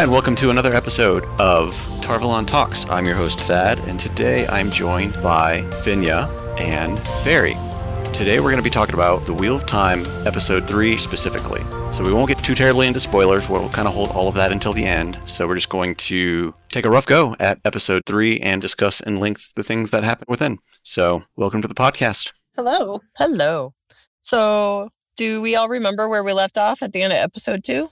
Hi, and welcome to another episode of Tarvalon Talks. I'm your host, Thad, and today I'm joined by Fenya and Barry. Today we're going to be talking about The Wheel of Time, Episode 3 specifically. So we won't get too terribly into spoilers. We'll kind of hold all of that until the end. So we're just going to take a rough go at Episode 3 and discuss in length the things that happen within. So welcome to the podcast. Hello. Hello. So, do we all remember where we left off at the end of episode two?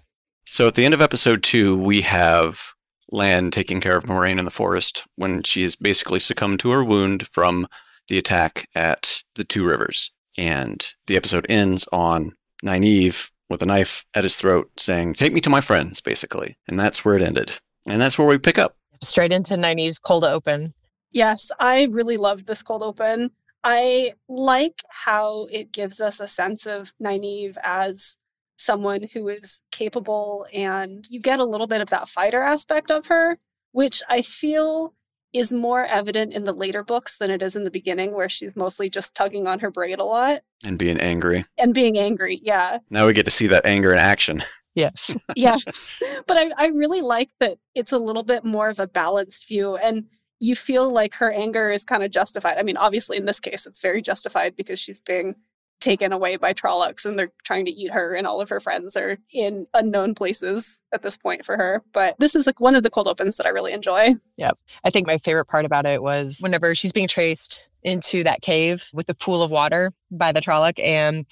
So at the end of episode two, we have Lan taking care of Moiraine in the forest when she has basically succumbed to her wound from the attack at the Two Rivers. And the episode ends on Nynaeve with a knife at his throat saying, Take me to my friends, basically. And that's where it ended. And that's where we pick up. Straight into Nynaeve's cold open. Yes, I really loved this cold open. I like how it gives us a sense of Nynaeve as someone who is capable and you get a little bit of that fighter aspect of her, which I feel is more evident in the later books than it is in the beginning, where she's mostly just tugging on her braid a lot And being angry. and being angry. Yeah. Now we get to see that anger in action. Yes. yes. But I, I really like that it's a little bit more of a balanced view and you feel like her anger is kind of justified. I mean, obviously in this case it's very justified because she's being taken away by Trollocs and they're trying to eat her and all of her friends are in unknown places at this point for her. But this is like one of the cold opens that I really enjoy. Yep. I think my favorite part about it was whenever she's being traced into that cave with the pool of water by the Trolloc and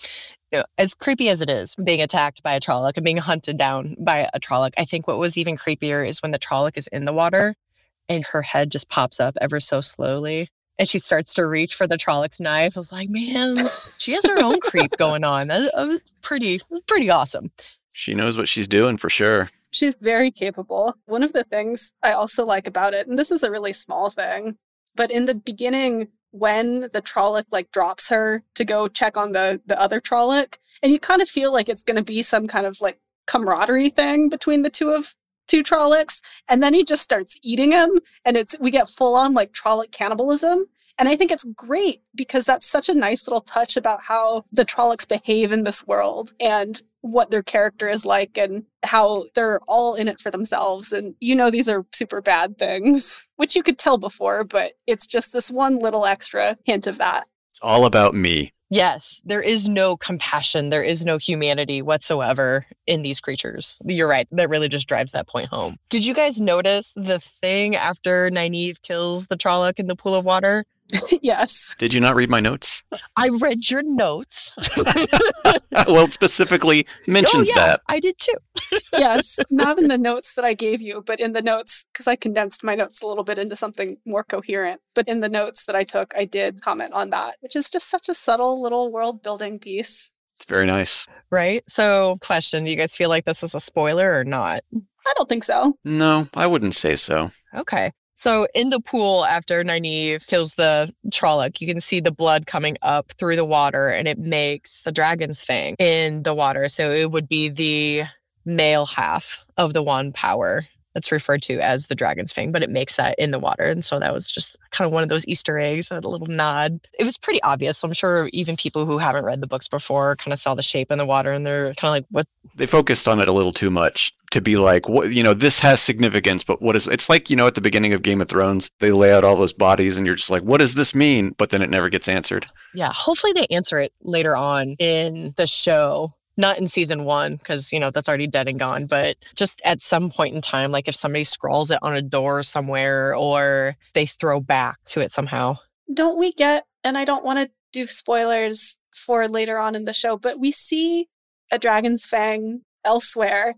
you know, as creepy as it is being attacked by a Trolloc and being hunted down by a Trolloc, I think what was even creepier is when the Trolloc is in the water and her head just pops up ever so slowly. And she starts to reach for the Trolloc's knife. I was like, man, she has her own creep going on. That, that was pretty, pretty awesome. She knows what she's doing for sure. She's very capable. One of the things I also like about it, and this is a really small thing, but in the beginning, when the Trolloc like drops her to go check on the the other Trolloc, and you kind of feel like it's going to be some kind of like camaraderie thing between the two of two Trollocs, and then he just starts eating him, and it's we get full on like Trolloc cannibalism, and I think it's great because that's such a nice little touch about how the Trollocs behave in this world and what their character is like and how they're all in it for themselves. And you know, these are super bad things, which you could tell before, but it's just this one little extra hint of that. It's all about me. Yes, there is no compassion, there is no humanity whatsoever in these creatures. You're right. That really just drives that point home. Did you guys notice the thing after Nynaeve kills the Trolloc in the pool of water? yes. Did you not read my notes? I read your notes. well, it specifically mentions oh, yeah, that. I did too. Yes. Not in the notes that I gave you, but in the notes, because I condensed my notes a little bit into something more coherent. But in the notes that I took, I did comment on that, which is just such a subtle little world building piece. It's very nice. Right? So, question Do you guys feel like this was a spoiler or not? I don't think so. No, I wouldn't say so. Okay. So in the pool after Nynaeve kills the Trolloc, you can see the blood coming up through the water and it makes the dragon's fang in the water. So it would be the male half of the one power that's referred to as the dragon's fang, but it makes that in the water. And so that was just kind of one of those Easter eggs, that little nod. It was pretty obvious. I'm sure even people who haven't read the books before kind of saw the shape in the water and they're kind of like, what? They focused on it a little too much to be like, what, you know, this has significance, but what is, it's like, you know, at the beginning of Game of Thrones, they lay out all those bodies and you're just like, what does this mean? But then it never gets answered. Yeah. Hopefully they answer it later on in the show not in season one because you know that's already dead and gone but just at some point in time like if somebody scrawls it on a door somewhere or they throw back to it somehow Don't we get, and I don't want to do spoilers for later on in the show, but we see a dragon's fang elsewhere.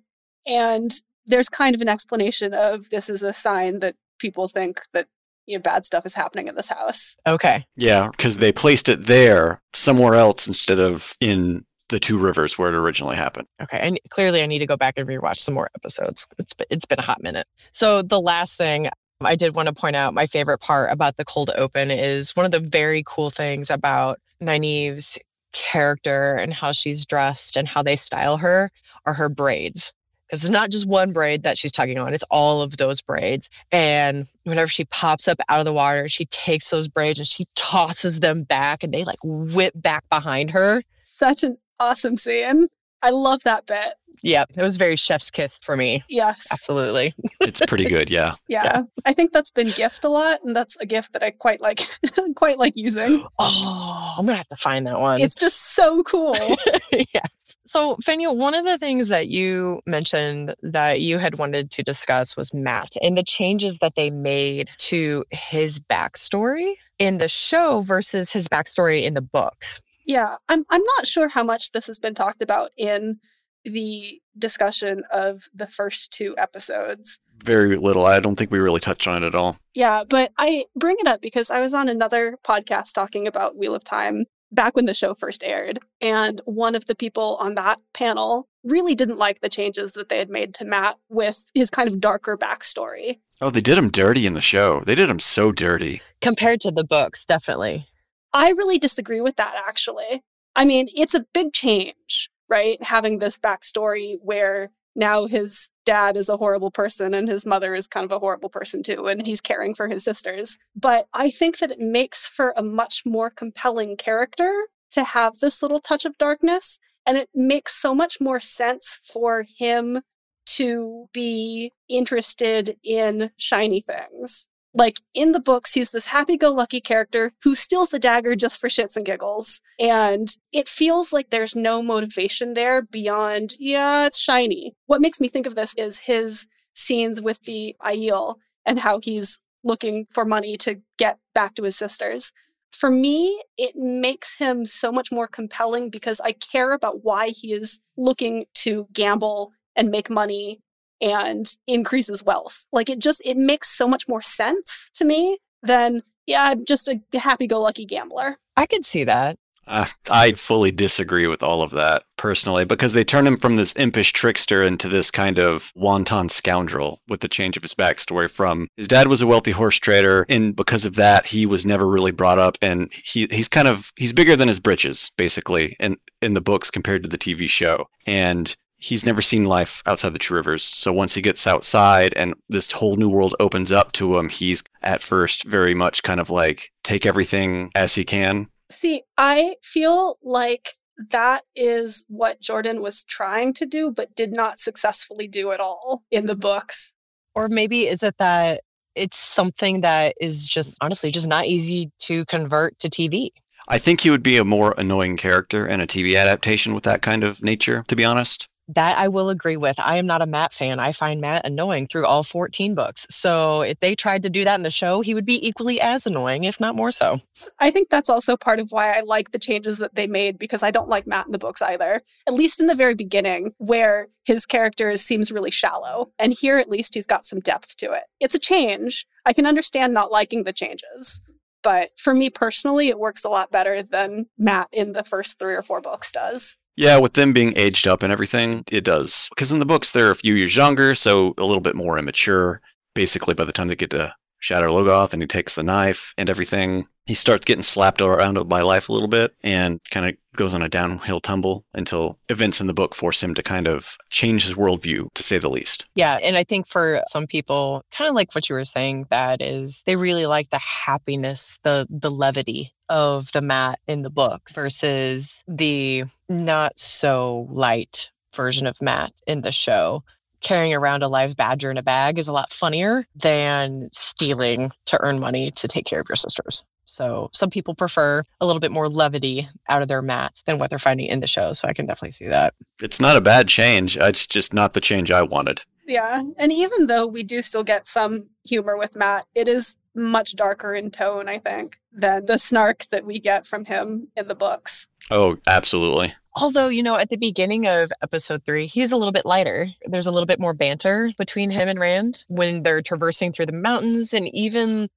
And there's kind of an explanation of this is a sign that people think that you know bad stuff is happening in this house. okay Yeah, because they placed it there somewhere else instead of in the two rivers where it originally happened. okay and clearly i need to go back and rewatch some more episodes it's been, it's been a hot minute so the last thing I did want to point out my favorite part about the cold open is one of the very cool things about Nynaeve's character and how she's dressed and how they style her are her braids. Because it's not just one braid that she's tugging on, it's all of those braids. And whenever she pops up out of the water, she takes those braids and she tosses them back and they like whip back behind her. Such an awesome scene. I love that bit. Yeah, it was very chef's kiss for me. Yes. Absolutely. It's pretty good, yeah. Yeah. Yeah. I think that's been gift a lot, and that's a gift that I quite like quite like using. Oh, I'm gonna have to find that one. It's just so cool. yeah. So, Fenya, one of the things that you mentioned that you had wanted to discuss was Mat and the changes that they made to his backstory in the show versus his backstory in the books. Yeah, I'm I'm not sure how much this has been talked about in the discussion of the first two episodes. Very little. I don't think we really touched on it at all. Yeah, but I bring it up because I was on another podcast talking about Wheel of Time back when the show first aired, and one of the people on that panel really didn't like the changes that they had made to Mat with his kind of darker backstory. Oh, they did him dirty in the show. They did him so dirty. Compared to the books, definitely. I really disagree with that, actually. I mean, it's a big change, right? Having this backstory where now his dad is a horrible person and his mother is kind of a horrible person too, and he's caring for his sisters. But I think that it makes for a much more compelling character to have this little touch of darkness. And it makes so much more sense for him to be interested in shiny things. Like in the books, he's this happy go lucky character who steals the dagger just for shits and giggles. And it feels like there's no motivation there beyond, yeah, it's shiny. What makes me think of this is his scenes with the Aiel and how he's looking for money to get back to his sisters. For me, it makes him so much more compelling because I care about why he is looking to gamble and make money and increases wealth. Like it just it makes so much more sense to me than yeah, I'm just a happy-go-lucky gambler. I could see that. Uh, I fully disagree with all of that personally because they turn him from this impish trickster into this kind of wanton scoundrel with the change of his backstory from his dad was a wealthy horse trader and because of that he was never really brought up and he he's kind of he's bigger than his britches basically in in the books compared to the TV show and he's never seen life outside the Two Rivers. So once he gets outside and this whole new world opens up to him, he's at first very much kind of like take everything as he can. See, I feel like that is what Jordan was trying to do, but did not successfully do at all in the books. Or maybe is it that it's something that is just honestly just not easy to convert to TV? I think he would be a more annoying character in a TV adaptation with that kind of nature, to be honest. That I will agree with. I am not a Mat fan. I find Mat annoying through all 14 books. So if they tried to do that in the show, he would be equally as annoying, if not more so. I think that's also part of why I like the changes that they made because I don't like Mat in the books either. At least in the very beginning, where his character seems really shallow. And here, at least, he's got some depth to it. It's a change. I can understand not liking the changes. But for me personally, it works a lot better than Mat in the first three or four books does. Yeah, with them being aged up and everything, it does. Because in the books, they're a few years younger, so a little bit more immature. Basically, by the time they get to Shadar Logoth and he takes the knife and everything, he starts getting slapped around by life a little bit and kind of goes on a downhill tumble until events in the book force him to kind of change his worldview, to say the least. Yeah. And I think for some people, kind of like what you were saying, that is they really like the happiness, the the levity of the Mat in the book versus the not so light version of Mat in the show. Carrying around a live badger in a bag is a lot funnier than stealing to earn money to take care of your sisters. So some people prefer a little bit more levity out of their Mat than what they're finding in the show. So I can definitely see that. It's not a bad change. Uh, it's just not the change I wanted. Yeah. And even though we do still get some humor with Mat, it is much darker in tone, I think, than the snark that we get from him in the books. Oh, absolutely. Although, you know, at the beginning of episode three, he's a little bit lighter. There's a little bit more banter between him and Rand when they're traversing through the mountains and even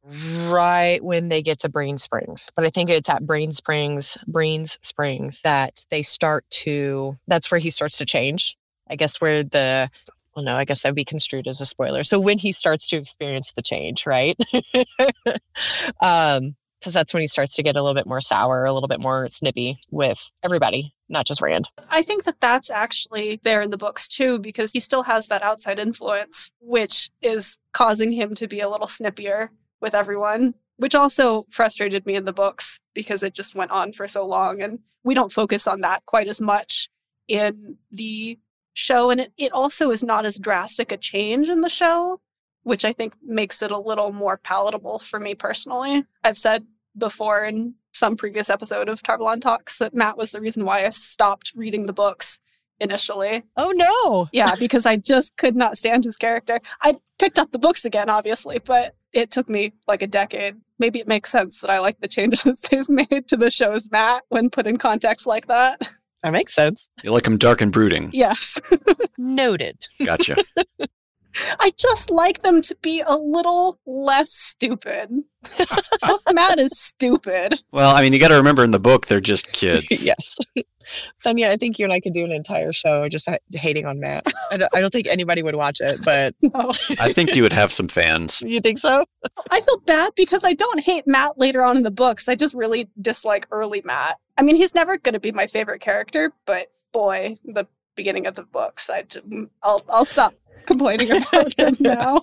right when they get to Breen Springs. But I think it's at Breen Springs, Breen's Springs that they start to, that's where he starts to change. I guess where the well, no, I guess that would be construed as a spoiler. So when he starts to experience the change, right? um, because that's when he starts to get a little bit more sour, a little bit more snippy with everybody, not just Rand. I think that that's actually there in the books too, because he still has that outside influence, which is causing him to be a little snippier with everyone, which also frustrated me in the books because it just went on for so long. And we don't focus on that quite as much in the show. And it, it also is not as drastic a change in the show, which I think makes it a little more palatable for me personally. I've said before in some previous episode of Tarvalon Talks that Mat was the reason why I stopped reading the books initially. Oh no. Yeah, because I just could not stand his character. I picked up the books again, obviously, but it took me like a decade. Maybe it makes sense that I like the changes they've made to the show's Mat when put in context like that. That makes sense. You like him dark and brooding. Yes. Noted. Gotcha. I just like them to be a little less stupid. Book Mat is stupid. well, I mean, you got to remember in the book, they're just kids. yes. Fenya, I think you and I could do an entire show just ha- hating on Mat. I don't, I don't think anybody would watch it, but No. I think you would have some fans. you think so? I feel bad because I don't hate Mat later on in the books. I just really dislike early Mat. I mean, he's never going to be my favorite character, but boy, the beginning of the books, I j- mm, I'll I'll stop complaining about him now.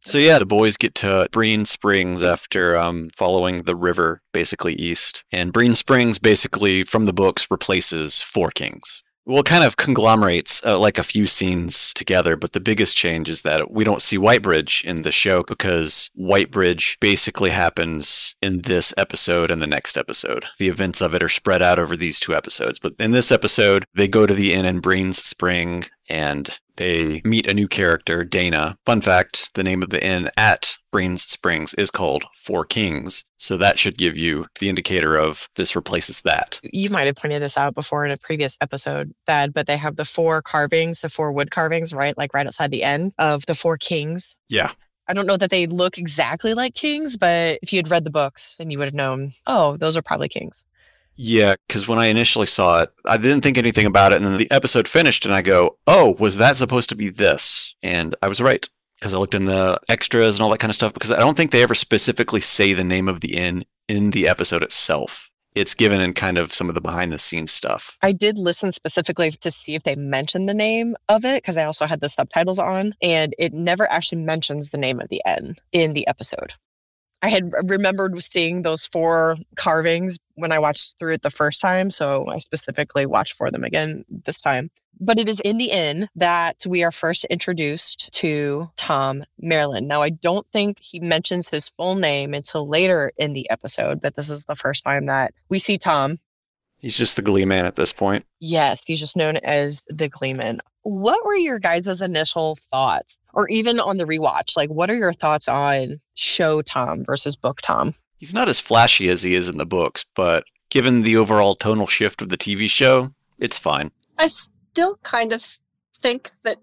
So yeah, the boys get to Breen Springs after um, following the river basically east, and Breen Springs basically from the books replaces Four Kings. Well, it kind of conglomerates uh, like a few scenes together, but the biggest change is that we don't see Whitebridge in the show because Whitebridge basically happens in this episode and the next episode. The events of it are spread out over these two episodes, but in this episode, they go to the inn in Breen's Spring and they hmm. meet a new character, Dana. Fun fact the name of the inn at Breen's Springs is called Four Kings. So that should give you the indicator of this replaces that. You might have pointed this out before in a previous episode, Thad, but they have the four carvings, the four wood carvings, right? Like right outside the end of the four kings. Yeah. I don't know that they look exactly like kings, but if you had read the books, then you would have known, oh, those are probably kings. Yeah, because when I initially saw it, I didn't think anything about it. And then the episode finished, and I go, oh, was that supposed to be this? And I was right. Because I looked in the extras and all that kind of stuff. Because I don't think they ever specifically say the name of the inn in the episode itself. It's given in kind of some of the behind the scenes stuff. I did listen specifically to see if they mentioned the name of it because I also had the subtitles on, and it never actually mentions the name of the inn in the episode. I had remembered seeing those four carvings when I watched through it the first time, so I specifically watched for them again this time. But it is in the inn that we are first introduced to Tom Merrilin. Now, I don't think he mentions his full name until later in the episode, but this is the first time that we see Tom He's just the gleeman at this point. Yes, he's just known as the Gleeman. What were your guys' initial thoughts? Or even on the rewatch, like what are your thoughts on show Tom versus book Tom? He's not as flashy as he is in the books, but given the overall tonal shift of the TV show, it's fine. I still kind of think that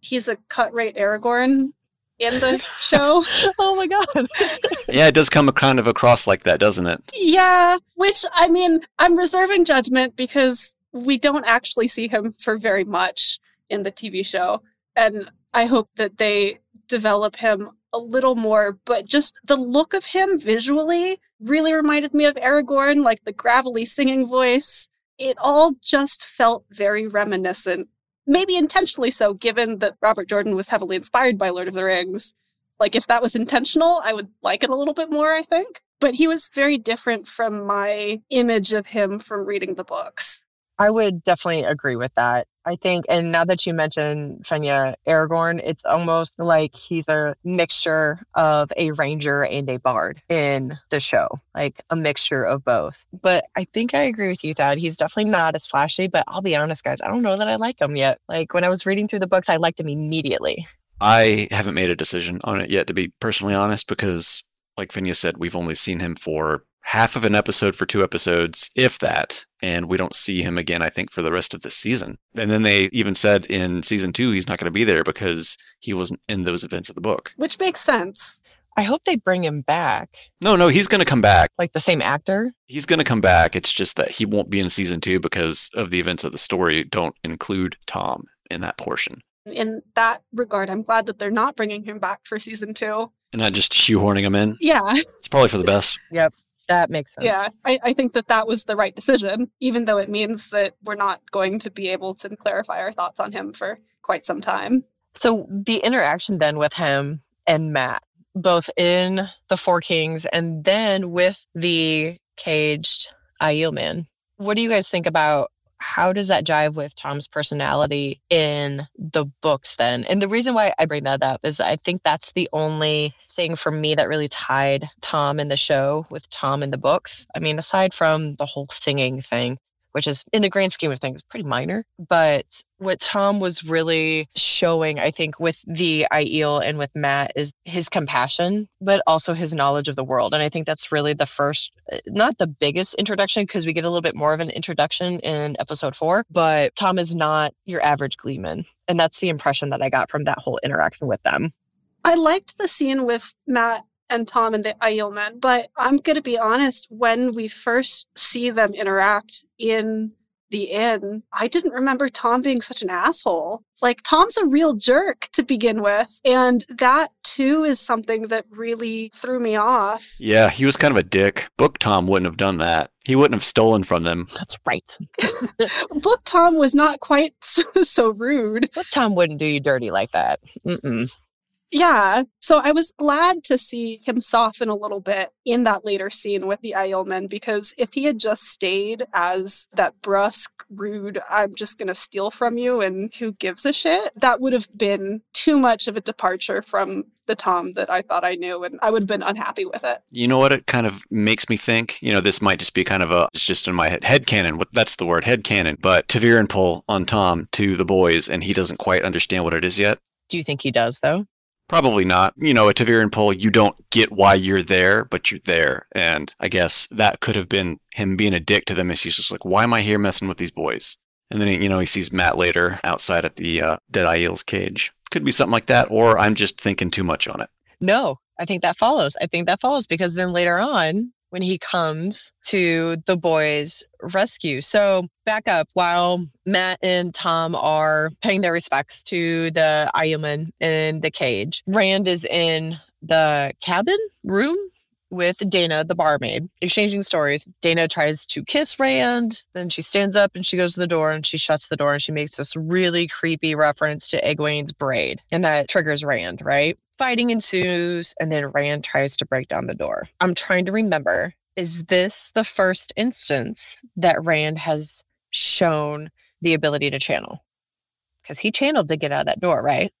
he's a cut rate Aragorn in the show. Oh my god. Yeah, it does come kind of across like that, doesn't it? Yeah, which I mean, I'm reserving judgment because we don't actually see him for very much in the TV show. And I hope that they develop him a little more, but just the look of him visually really reminded me of Aragorn, like the gravelly singing voice. It all just felt very reminiscent. Maybe intentionally so, given that Robert Jordan was heavily inspired by Lord of the Rings. Like, if that was intentional, I would like it a little bit more, I think. But he was very different from my image of him from reading the books. I would definitely agree with that. I think, and now that you mention Fenya Aragorn, it's almost like he's a mixture of a ranger and a bard in the show, like a mixture of both. But I think I agree with you, Thad. He's definitely not as flashy, but I'll be honest, guys, I don't know that I like him yet. Like when I was reading through the books, I liked him immediately. I haven't made a decision on it yet, to be personally honest, because, like Fenya said, we've only seen him for half of an episode for two episodes, if that, and we don't see him again, I think, for the rest of the season. And then they even said in season two he's not going to be there because he wasn't in those events of the book. Which makes sense. I hope they bring him back, No, no, he's going to come back. like the same actor. He's going to come back. It's just that he won't be in season two because of the events of the story don't include Tom in that portion. In that regard, I'm glad that they're not bringing him back for season two. And not just shoehorning him in. Yeah, It's probably for the best. That makes sense. yeah. I, I think that that was the right decision, even though it means that we're not going to be able to clarify our thoughts on him for quite some time. So the interaction then with him and Mat, both in the Four Kings and then with the caged Aiel man. What do you guys think about how does that jive with Tom's personality in the books then? And the reason why I bring that up is I think that's the only thing for me that really tied Tom in the show with Tom in the books. I mean, aside from the whole singing thing, which is in the grand scheme of things pretty minor. But what Tom was really showing, I think, with the Aiel and with Mat is his compassion, but also his knowledge of the world. And I think that's really the first, eh, not the biggest introduction, because we get a little bit more of an introduction in episode four, but Tom is not your average gleeman. And that's the impression that I got from that whole interaction with them. I liked the scene with Mat and Tom and the Aielmen. But I'm going to be honest, when we first see them interact in the inn, I didn't remember Tom being such an asshole. Like, Tom's a real jerk to begin with. And that too is something that really threw me off. Yeah, he was kind of a dick. Book Tom wouldn't have done that. He wouldn't have stolen from them. That's right. Book Tom was not quite so, so rude. Book Tom wouldn't do you dirty like that. Mm-mm. Yeah. So I was glad to see him soften a little bit in that later scene with the Aielmen because if he had just stayed as that brusque, rude, I'm just going to steal from you and who gives a shit, that would have been too much of a departure from the Tom that I thought I knew and I would have been unhappy with it. You know what it kind of makes me think? You know, this might just be kind of a, it's just in my head, head canon. That's the word, head canon. But ta'veren pull on Tom to the boys and he doesn't quite understand what it is yet. Do you think he does though? Probably not. You know, a ta'veren pull, you don't get why you're there, but you're there. And I guess that could have been him being a dick to them. As he's just like, why am I here messing with these boys? And then, you know, he sees Mat later outside at the uh, Dead Aiel's cage. Could be something like that, or I'm just thinking too much on it. No, I think that follows. I think that follows because then later on, when he comes to the boys' rescue. So, back up while Mat and Tom are paying their respects to the Aielmen in the cage, Rand is in the cabin room with Dana, the barmaid, exchanging stories. Dana tries to kiss Rand, then she stands up and she goes to the door and she shuts the door and she makes this really creepy reference to Egwene's braid. And that triggers Rand, right? Fighting ensues, and then Rand tries to break down the door. I'm trying to remember is this the first instance that Rand has shown the ability to channel? Because he channeled to get out of that door, right?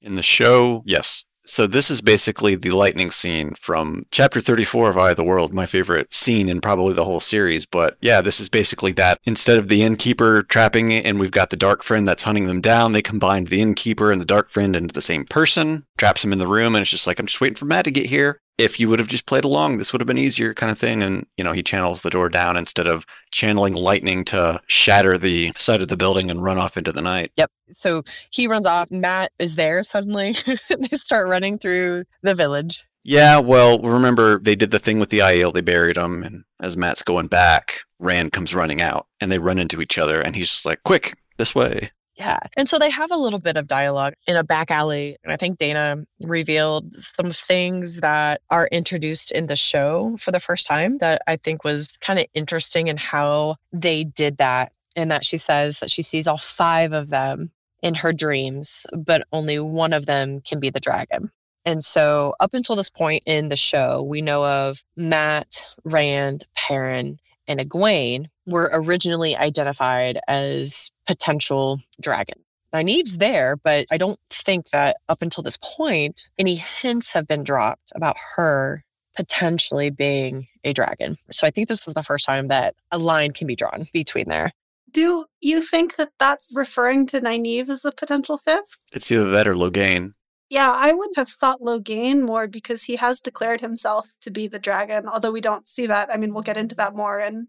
In the show, yes. So this is basically the lightning scene from chapter 34 of Eye of the World, my favorite scene in probably the whole series. But yeah, this is basically that. Instead of the innkeeper trapping it, and we've got the dark friend that's hunting them down, they combined the innkeeper and the dark friend into the same person, traps him in the room, and it's just like, I'm just waiting for Mat to get here if you would have just played along, this would have been easier, kind of thing. And, you know, he channels the door down instead of channeling lightning to shatter the side of the building and run off into the night. Yep. So he runs off. Mat is there suddenly. they start running through the village. Yeah, well, remember they did the thing with the Aiel, they buried him, and as Mat's going back, Rand comes running out and they run into each other, and he's just like, quick, this way. Yeah. And so they have a little bit of dialogue in a back alley. And I think Dana revealed some things that are introduced in the show for the first time that I think was kind of interesting in how they did that. And that she says that she sees all five of them in her dreams, but only one of them can be the dragon. And so, up until this point in the show, we know of Mat, Rand, Perrin, and Egwene were originally identified as potential dragons. Nynaeve's there, but I don't think that up until this point, any hints have been dropped about her potentially being a dragon. So I think this is the first time that a line can be drawn between there. Do you think that that's referring to Nynaeve as a potential fifth? It's either that or Logain. Yeah, I would have thought Logain more because he has declared himself to be the dragon, although we don't see that. I mean, we'll get into that more in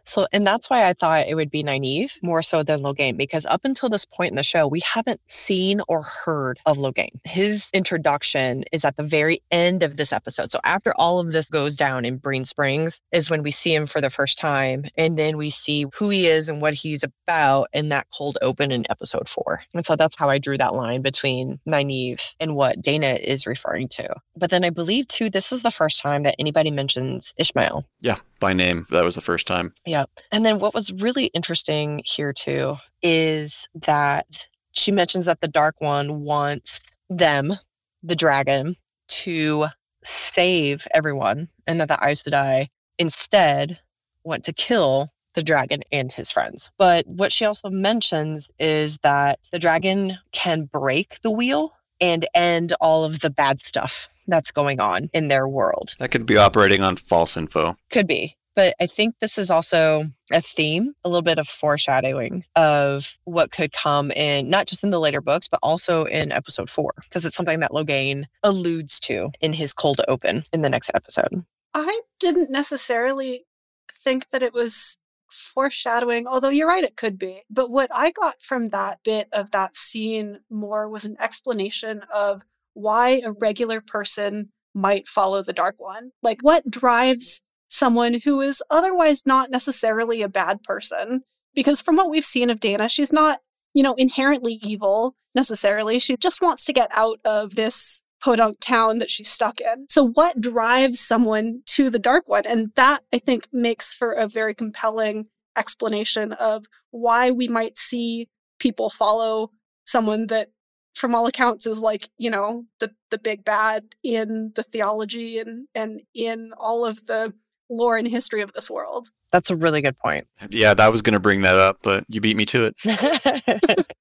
So, and that's why I thought it would be Nynaeve more so than Logain, because up until this point in the show, we haven't seen or heard of Logain. His introduction is at the very end of this episode. So, after all of this goes down in Breen Springs, is when we see him for the first time. And then we see who he is and what he's about in that cold open in episode four. And so that's how I drew that line between Nynaeve and what Dana is referring to. But then I believe, too, this is the first time that anybody mentions Ishamael. Yeah, by name. That was the first time. Yeah. And then what was really interesting here too is that she mentions that the Dark One wants them, the dragon, to save everyone and that the Aes Sedai instead want to kill the dragon and his friends. But what she also mentions is that the dragon can break the wheel and end all of the bad stuff that's going on in their world. That could be operating on false info. Could be. But I think this is also a theme, a little bit of foreshadowing of what could come in, not just in the later books, but also in episode four, because it's something that Logain alludes to in his cold open in the next episode. I didn't necessarily think that it was foreshadowing, although you're right, it could be. But what I got from that bit of that scene more was an explanation of why a regular person might follow the Dark One. Like, what drives someone who is otherwise not necessarily a bad person. Because from what we've seen of Dana, she's not, you know, inherently evil necessarily. She just wants to get out of this podunk town that she's stuck in. So, what drives someone to the Dark One? And that, I think, makes for a very compelling explanation of why we might see people follow someone that from all accounts is like you know the the big bad in the theology and and in all of the lore and history of this world. That's a really good point. Yeah, I was going to bring that up, but you beat me to it.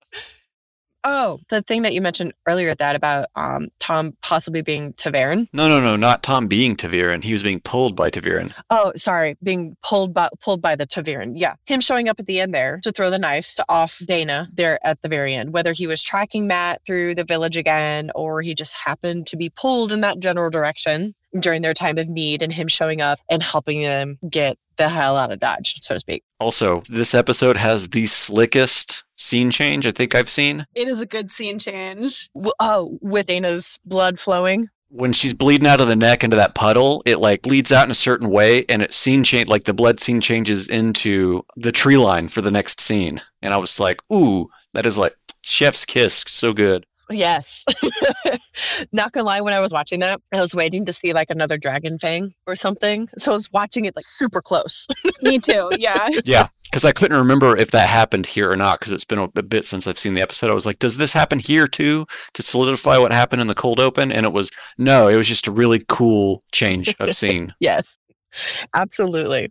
oh, the thing that you mentioned earlier, that about um, Tom possibly being ta'veren. No, no, no, not Tom being ta'veren. He was being pulled by ta'veren. Oh, sorry, being pulled by pulled by the ta'veren. Yeah, him showing up at the end there to throw the knife to off Dana there at the very end. Whether he was tracking Mat through the village again, or he just happened to be pulled in that general direction during their time of need and him showing up and helping them get the hell out of Dodge, so to speak. Also, this episode has the slickest scene change I think I've seen. It is a good scene change. Oh, with Dana's blood flowing when she's bleeding out of the neck into that puddle, it like bleeds out in a certain way and it scene change like the blood scene changes into the tree line for the next scene. And I was like, ooh, that is like chef's kiss. So good. Yes. Not gonna lie, when I was watching that, I was waiting to see like another dragon fang or something. So I was watching it like super close. Me too. Yeah. Yeah. Because I couldn't remember if that happened here or not, because it's been a, a bit since I've seen the episode. I was like, does this happen here too to solidify what happened in the cold open? And it was no, it was just a really cool change of scene. yes. Absolutely.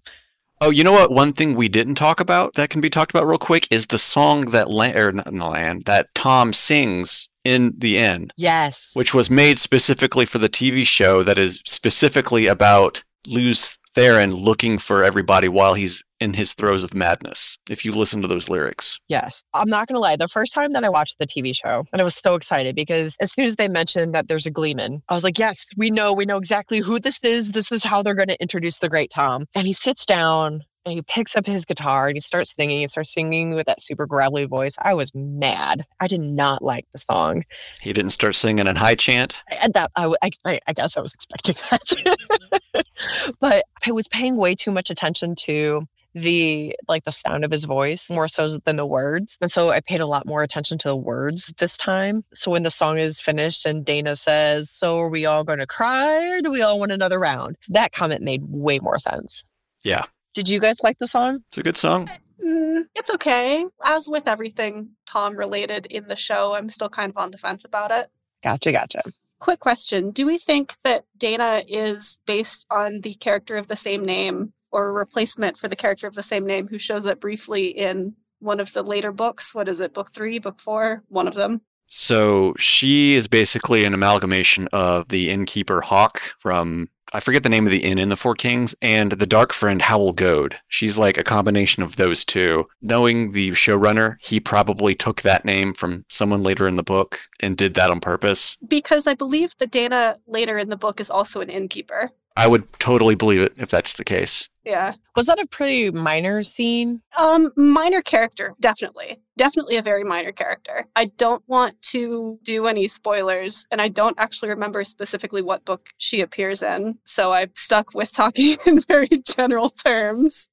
Oh, you know what? One thing we didn't talk about that can be talked about real quick is the song that Lan, or not the Lan that Tom sings in the end. Yes. Which was made specifically for the TV show that is specifically about Lews Therin looking for everybody while he's in his throes of madness. If you listen to those lyrics. Yes. I'm not going to lie. The first time that I watched the TV show, and I was so excited because as soon as they mentioned that there's a Gleeman, I was like, yes, we know, we know exactly who this is. This is how they're going to introduce the great Tom. And he sits down and he picks up his guitar and he starts singing. He starts singing with that super gravelly voice. I was mad. I did not like the song. He didn't start singing in high chant. And that I, I, I guess I was expecting that, but I was paying way too much attention to the like the sound of his voice more so than the words. And so I paid a lot more attention to the words this time. So when the song is finished and Dana says, So are we all gonna cry or do we all want another round? That comment made way more sense. Yeah. Did you guys like the song? It's a good song. Mm, it's okay. As with everything Tom related in the show, I'm still kind of on the fence about it. Gotcha, gotcha. Quick question Do we think that Dana is based on the character of the same name or a replacement for the character of the same name who shows up briefly in one of the later books? What is it, book three, book four? One of them. So she is basically an amalgamation of the innkeeper Hake from I forget the name of the inn in the Four Kings, and the dark friend Howal Gode. She's like a combination of those two. Knowing the showrunner, he probably took that name from someone later in the book and did that on purpose. Because I believe that Dana later in the book is also an innkeeper. I would totally believe it if that's the case. Yeah. Was that a pretty minor scene? Um, minor character, definitely. Definitely a very minor character. I don't want to do any spoilers, and I don't actually remember specifically what book she appears in, so I'm stuck with talking in very general terms.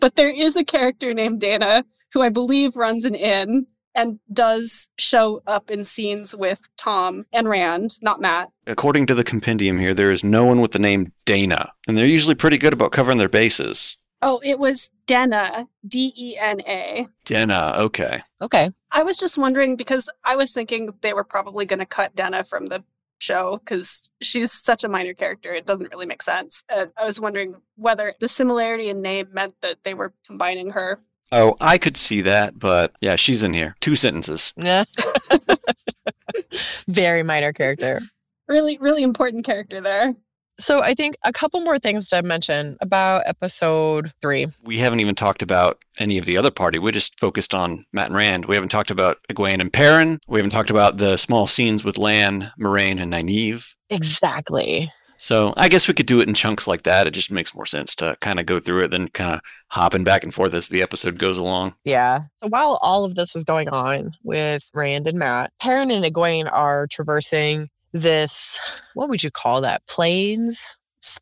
But there is a character named Dana who I believe runs an inn and does show up in scenes with Tom and Rand, not Mat. According to the compendium here, there is no one with the name Dana, and they're usually pretty good about covering their bases. Oh, it was Dena, D E N A. Dena, okay. Okay. I was just wondering because I was thinking they were probably going to cut Dena from the show because she's such a minor character. It doesn't really make sense. And I was wondering whether the similarity in name meant that they were combining her. Oh, I could see that, but yeah, she's in here. Two sentences. Yeah. Very minor character. Really, really important character there. So I think a couple more things to mention about episode three. We haven't even talked about any of the other party. We're just focused on Mat and Rand. We haven't talked about Egwene and Perrin. We haven't talked about the small scenes with Lan, Moiraine, and Nynaeve. Exactly. So I guess we could do it in chunks like that. It just makes more sense to kind of go through it than kind of hopping back and forth as the episode goes along. Yeah. So while all of this is going on with Rand and Mat, Perrin and Egwene are traversing this, what would you call that? Plains?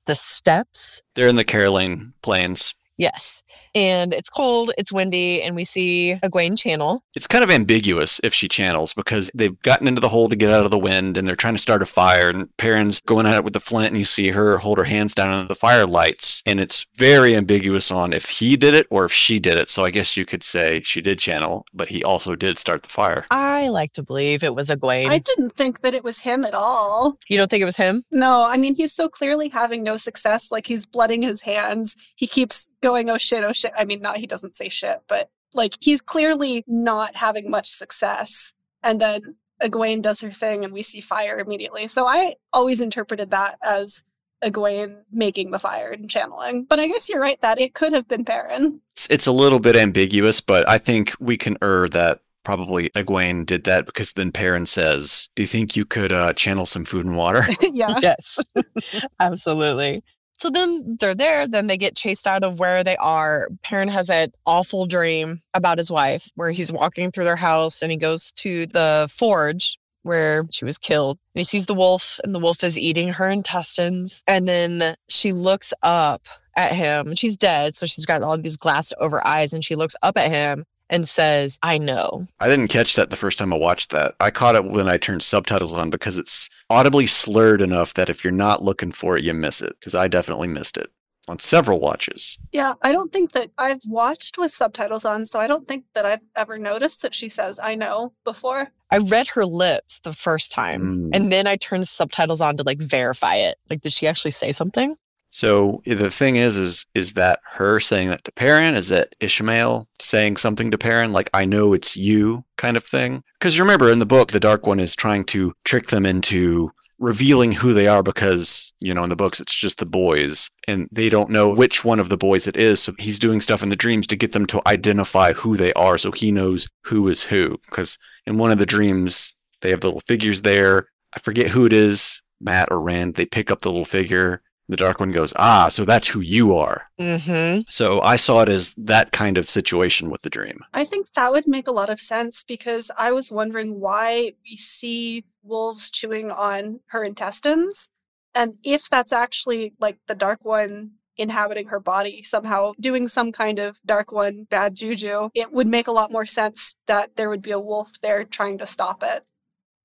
The steppes? They're in the Caralain Plains. Yes. And it's cold, it's windy, and we see Egwene channel. It's kind of ambiguous if she channels because they've gotten into the hole to get out of the wind and they're trying to start a fire. And Perrin's going at it with the flint, and you see her hold her hands down under the fire lights. And it's very ambiguous on if he did it or if she did it. So I guess you could say she did channel, but he also did start the fire. I like to believe it was Egwene. I didn't think that it was him at all. you don't think it was him? No, I mean, he's so clearly having no success. Like, he's blooding his hands. He keeps going, oh shit, oh shit. I mean, not he doesn't say shit, but like, he's clearly not having much success. And then Egwene does her thing and we see fire immediately. So I always interpreted that as Egwene making the fire and channeling. But I guess you're right that it could have been Perrin. It's, it's a little bit ambiguous, but I think we can err that probably Egwene did that because then Perrin says, Do you think you could uh, channel some food and water? yeah. yes, absolutely. So then they're there, then they get chased out of where they are. Perrin has that awful dream about his wife where he's walking through their house and he goes to the forge where she was killed. And he sees the wolf and the wolf is eating her intestines. And then she looks up at him. She's dead, so she's got all these glassed over eyes and she looks up at him and says, I know. I didn't catch that the first time I watched that. I caught it when I turned subtitles on because it's audibly slurred enough that if you're not looking for it, you miss it. Because I definitely missed it on several watches. Yeah, I don't think that I've watched with subtitles on, so I don't think that I've ever noticed that she says I know before. I read her lips the first time Mm. and then I turned subtitles on to like verify it. Like, did she actually say something? So the thing is, is is that her saying that to Perrin? Is that Ishamael saying something to Perrin, like "I know it's you" kind of thing? Because remember, in the book, the Dark One is trying to trick them into revealing who they are because you know in the books it's just the boys and they don't know which one of the boys it is so he's doing stuff in the dreams to get them to identify who they are so he knows who is who because in one of the dreams they have little figures there i forget who it is mat or rand they pick up the little figure the dark one goes ah so that's who you are Mm-hmm. so i saw it as that kind of situation with the dream I think that would make a lot of sense because I was wondering why we see wolves chewing on her intestines. And if that's actually like the Dark One inhabiting her body, somehow doing some kind of Dark One bad juju, it would make a lot more sense that there would be a wolf there trying to stop it.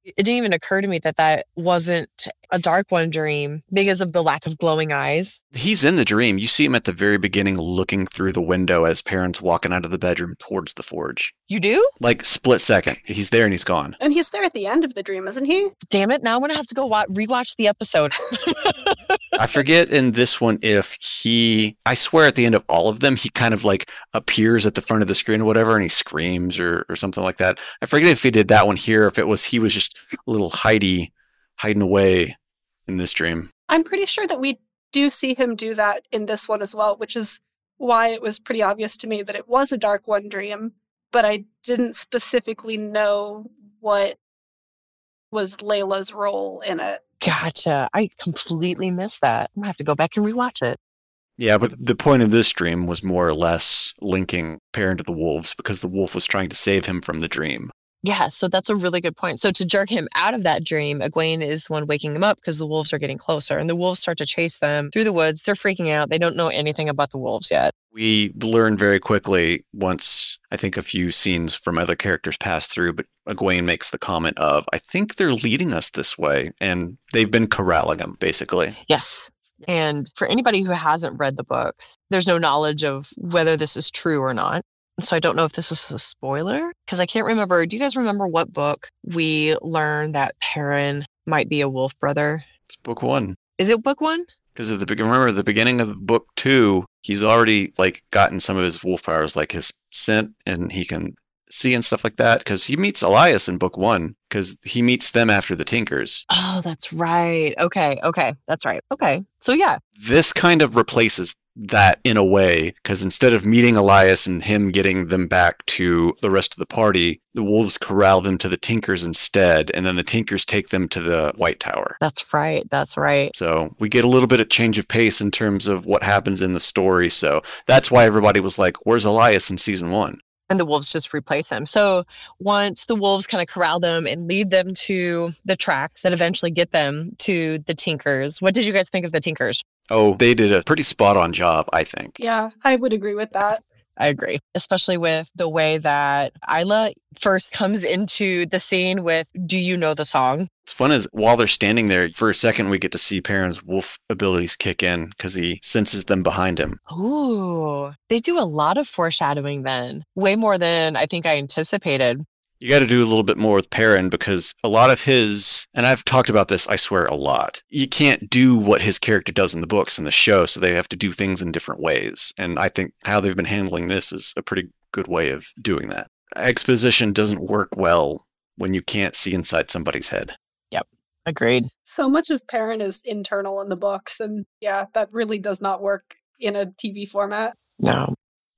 It didn't even occur to me that that wasn't a dark one dream because of the lack of glowing eyes. He's in the dream. You see him at the very beginning looking through the window as Perrin's walking out of the bedroom towards the forge. You do? Like split second. He's there and he's gone. And he's there at the end of the dream, isn't he? Damn it. Now I'm going to have to go wa- rewatch the episode. I forget in this one if he I swear at the end of all of them he kind of like appears at the front of the screen or whatever and he screams or, or something like that. I forget if he did that one here, if it was he was just a little Heidi hiding away in this dream. I'm pretty sure that we do see him do that in this one as well, which is why it was pretty obvious to me that it was a Dark One dream, but I didn't specifically know what was Laila's role in it. gotcha. I completely missed that. I'm going to have to go back and rewatch it. Yeah, but the point of this dream was more or less linking Perrin to the wolves because the wolf was trying to save him from the dream. Yeah, so that's a really good point. So to jerk him out of that dream, Egwene is the one waking him up because the wolves are getting closer and the wolves start to chase them through the woods. They're freaking out. They don't know anything about the wolves yet. We learn very quickly once I think a few scenes from other characters pass through, but Egwene makes the comment of, I think they're leading us this way. And they've been corralling them, basically. Yes. And for anybody who hasn't read the books, there's no knowledge of whether this is true or not. So I don't know if this is a spoiler because I can't remember. Do you guys remember what book we learned that Perrin might be a wolf brother? It's book one. Is it book one? Because at the remember the beginning of book two, he's already like gotten some of his wolf powers, like his scent, and he can see and stuff like that. Because he meets Elyas in book one, because he meets them after the Tinkers. Oh, that's right. Okay, okay, that's right. Okay, so yeah, This kind of replaces that in a way, because instead of meeting Elyas and him getting them back to the rest of the party, the wolves corral them to the Tinkers instead, and then the Tinkers take them to the White Tower. that's right. That's right. So we get a little bit of change of pace in terms of what happens in the story. So that's why everybody was like, "Where's Elyas in season one?" and the wolves just replace him. So once the wolves kind of corral them and lead them to the tracks that eventually get them to the Tinkers, what did you guys think of the Tinkers? Oh, they did a pretty spot on job, I think. Yeah, I would agree with that. I agree, especially with the way that Ila first comes into the scene with "Do you know the song?" It's fun is while they're standing there, for a second, we get to see Perrin's wolf abilities kick in because he senses them behind him. Ooh, they do a lot of foreshadowing then, way more than I think I anticipated. You got to do a little bit more with Perrin because a lot of his, and I've talked about this, I swear, a lot. You can't do what his character does in the books and the show, so they have to do things in different ways. And I think how they've been handling this is a pretty good way of doing that. Exposition doesn't work well when you can't see inside somebody's head. Yep, agreed. So much of Perrin is internal in the books, and yeah, that really does not work in a TV format. No.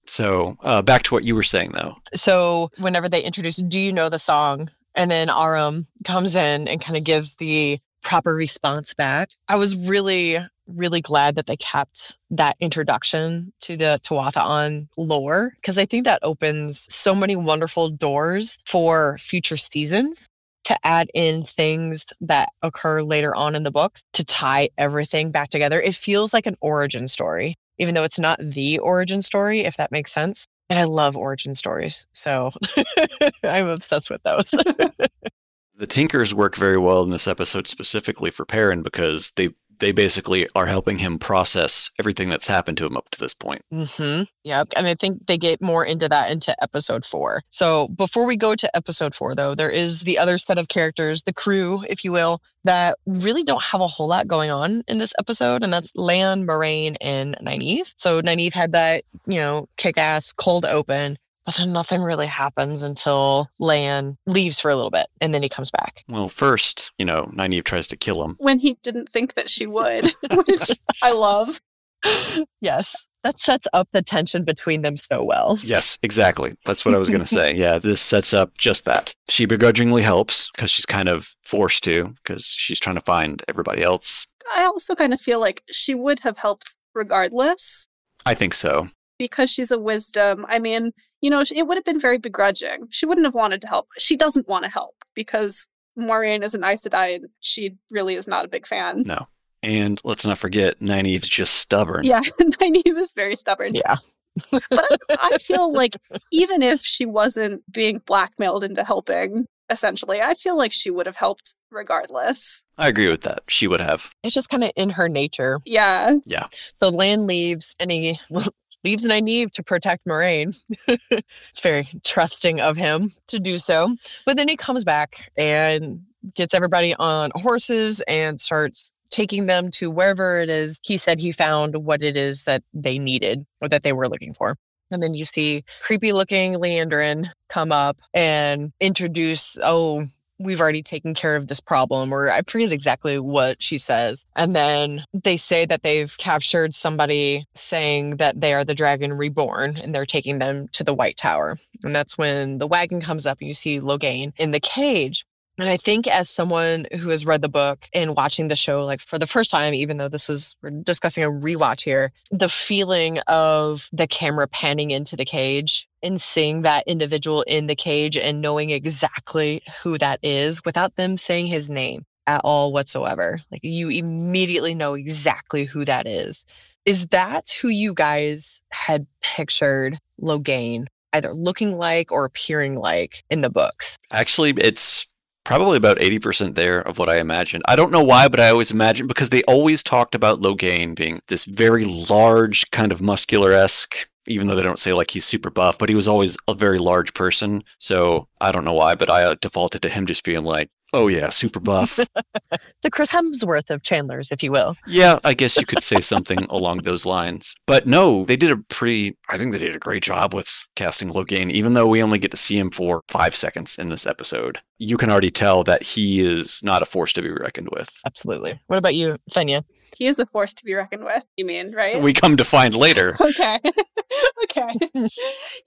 So uh, back to what you were saying, though. So whenever they introduce, do you know the song? And then Aram comes in and kind of gives the proper response back. I was really, really glad that they kept that introduction to the Tuatha'an lore because I think that opens so many wonderful doors for future seasons to add in things that occur later on in the book to tie everything back together. It feels like an origin story, even though it's not the origin story, if that makes sense. And I love origin stories. So I'm obsessed with those. The Tinkers work very well in this episode specifically for Perrin because they they basically are helping him process everything that's happened to him up to this point. hmm Yep. And I think they get more into that into episode four. So before we go to episode four, though, there is the other set of characters, the crew, if you will, that really don't have a whole lot going on in this episode. And that's Lan, Moiraine, and Nynaeve. So Nynaeve had that, you know, kick ass cold open. But then nothing really happens until Lan leaves for a little bit and then he comes back. Well, first, you know, Nynaeve tries to kill him. When he didn't think that she would, which I love. yes. That sets up the tension between them so well. Yes, exactly. That's what I was going to say. Yeah, this sets up just that. She begrudgingly helps because she's kind of forced to because she's trying to find everybody else. I also kind of feel like she would have helped regardless I think so. because she's a wisdom. I mean, you know, it would have been very begrudging. She wouldn't have wanted to help. She doesn't want to help because Moiraine is an Aes Sedai and she really is not a big fan. No. And let's not forget, Nynaeve's just stubborn. Yeah, Nynaeve is very stubborn. Yeah. But I, I feel like even if she wasn't being blackmailed into helping, essentially, I feel like she would have helped regardless. I agree with that. She would have. It's just kind of in her nature. Yeah. Yeah. So Lan leaves and he leaves Nynaeve to protect Moiraine. it's very trusting of him to do so. But then he comes back and gets everybody on horses and starts taking them to wherever it is he said he found what it is that they needed or that they were looking for. And then you see creepy looking Liandrin come up and introduce, oh, we've already taken care of this problem, or I forget exactly what she says. And then they say that they've captured somebody saying that they are the dragon reborn and they're taking them to the White Tower. And that's when the wagon comes up and you see Logain in the cage. And I think as someone who has read the book and watching the show like for the first time, even though this is we're discussing a rewatch here, the feeling of the camera panning into the cage and seeing that individual in the cage and knowing exactly who that is without them saying his name at all whatsoever. Like you immediately know exactly who that is. Is that who you guys had pictured Logain either looking like or appearing like in the books? Actually, it's probably about 80% there of what I imagined. I don't know why, but I always imagined because they always talked about Logain being this very large, kind of muscular esque even though they don't say like he's super buff, but he was always a very large person. So I don't know why, but I uh, defaulted to him just being like, oh yeah, super buff. the Chris Hemsworth of Chandler's, if you will. yeah, I guess you could say something along those lines. But no, they did a pretty, I think they did a great job with casting Logain, even though we only get to see him for five seconds in this episode. You can already tell that he is not a force to be reckoned with. Absolutely. What about you, Fenya? He is a force to be reckoned with, you mean, right? We come to find later. okay. okay.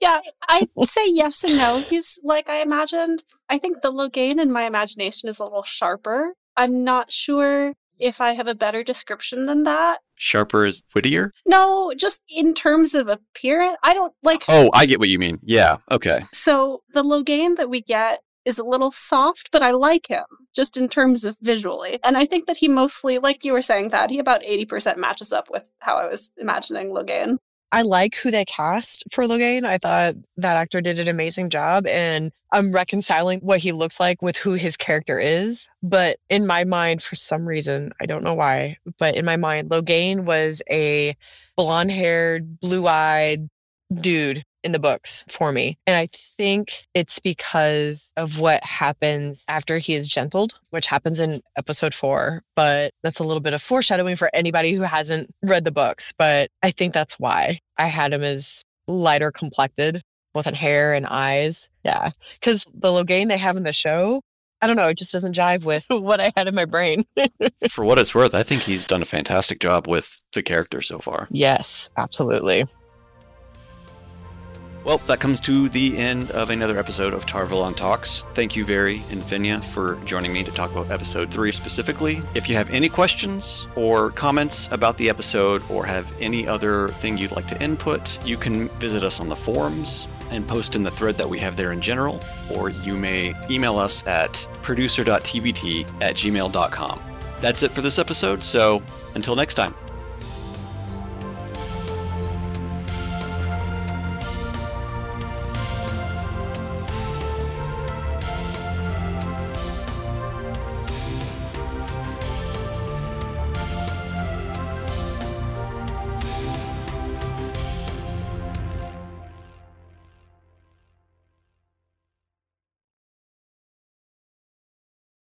yeah, I'd say yes and no. He's like I imagined. I think the Logain in my imagination is a little sharper. I'm not sure if I have a better description than that. Sharper is wittier? No, just in terms of appearance. I don't like. Oh, I get what you mean. Yeah. Okay. So the Logain that we get is a little soft, but I like him just in terms of visually. And I think that he mostly, like you were saying, that he about 80% matches up with how I was imagining Logain. I like who they cast for Logain. I thought that actor did an amazing job and I'm reconciling what he looks like with who his character is. But in my mind, for some reason, I don't know why, but in my mind, Logain was a blonde haired, blue eyed dude in the books for me. And I think it's because of what happens after he is gentled, which happens in episode four. But that's a little bit of foreshadowing for anybody who hasn't read the books. But I think that's why I had him as lighter complected, both in hair and eyes. Yeah. Because the Logain they have in the show, I don't know, it just doesn't jive with what I had in my brain. For what it's worth, I think he's done a fantastic job with the character so far. yes, absolutely. Well, that comes to the end of another episode of TarValon Talks. Thank you, Very and Fenya, for joining me to talk about episode three specifically. If you have any questions or comments about the episode or have any other thing you'd like to input, you can visit us on the forums and post in the thread that we have there in general, or you may email us at producer.tvt at gmail.com. That's it for this episode, so until next time.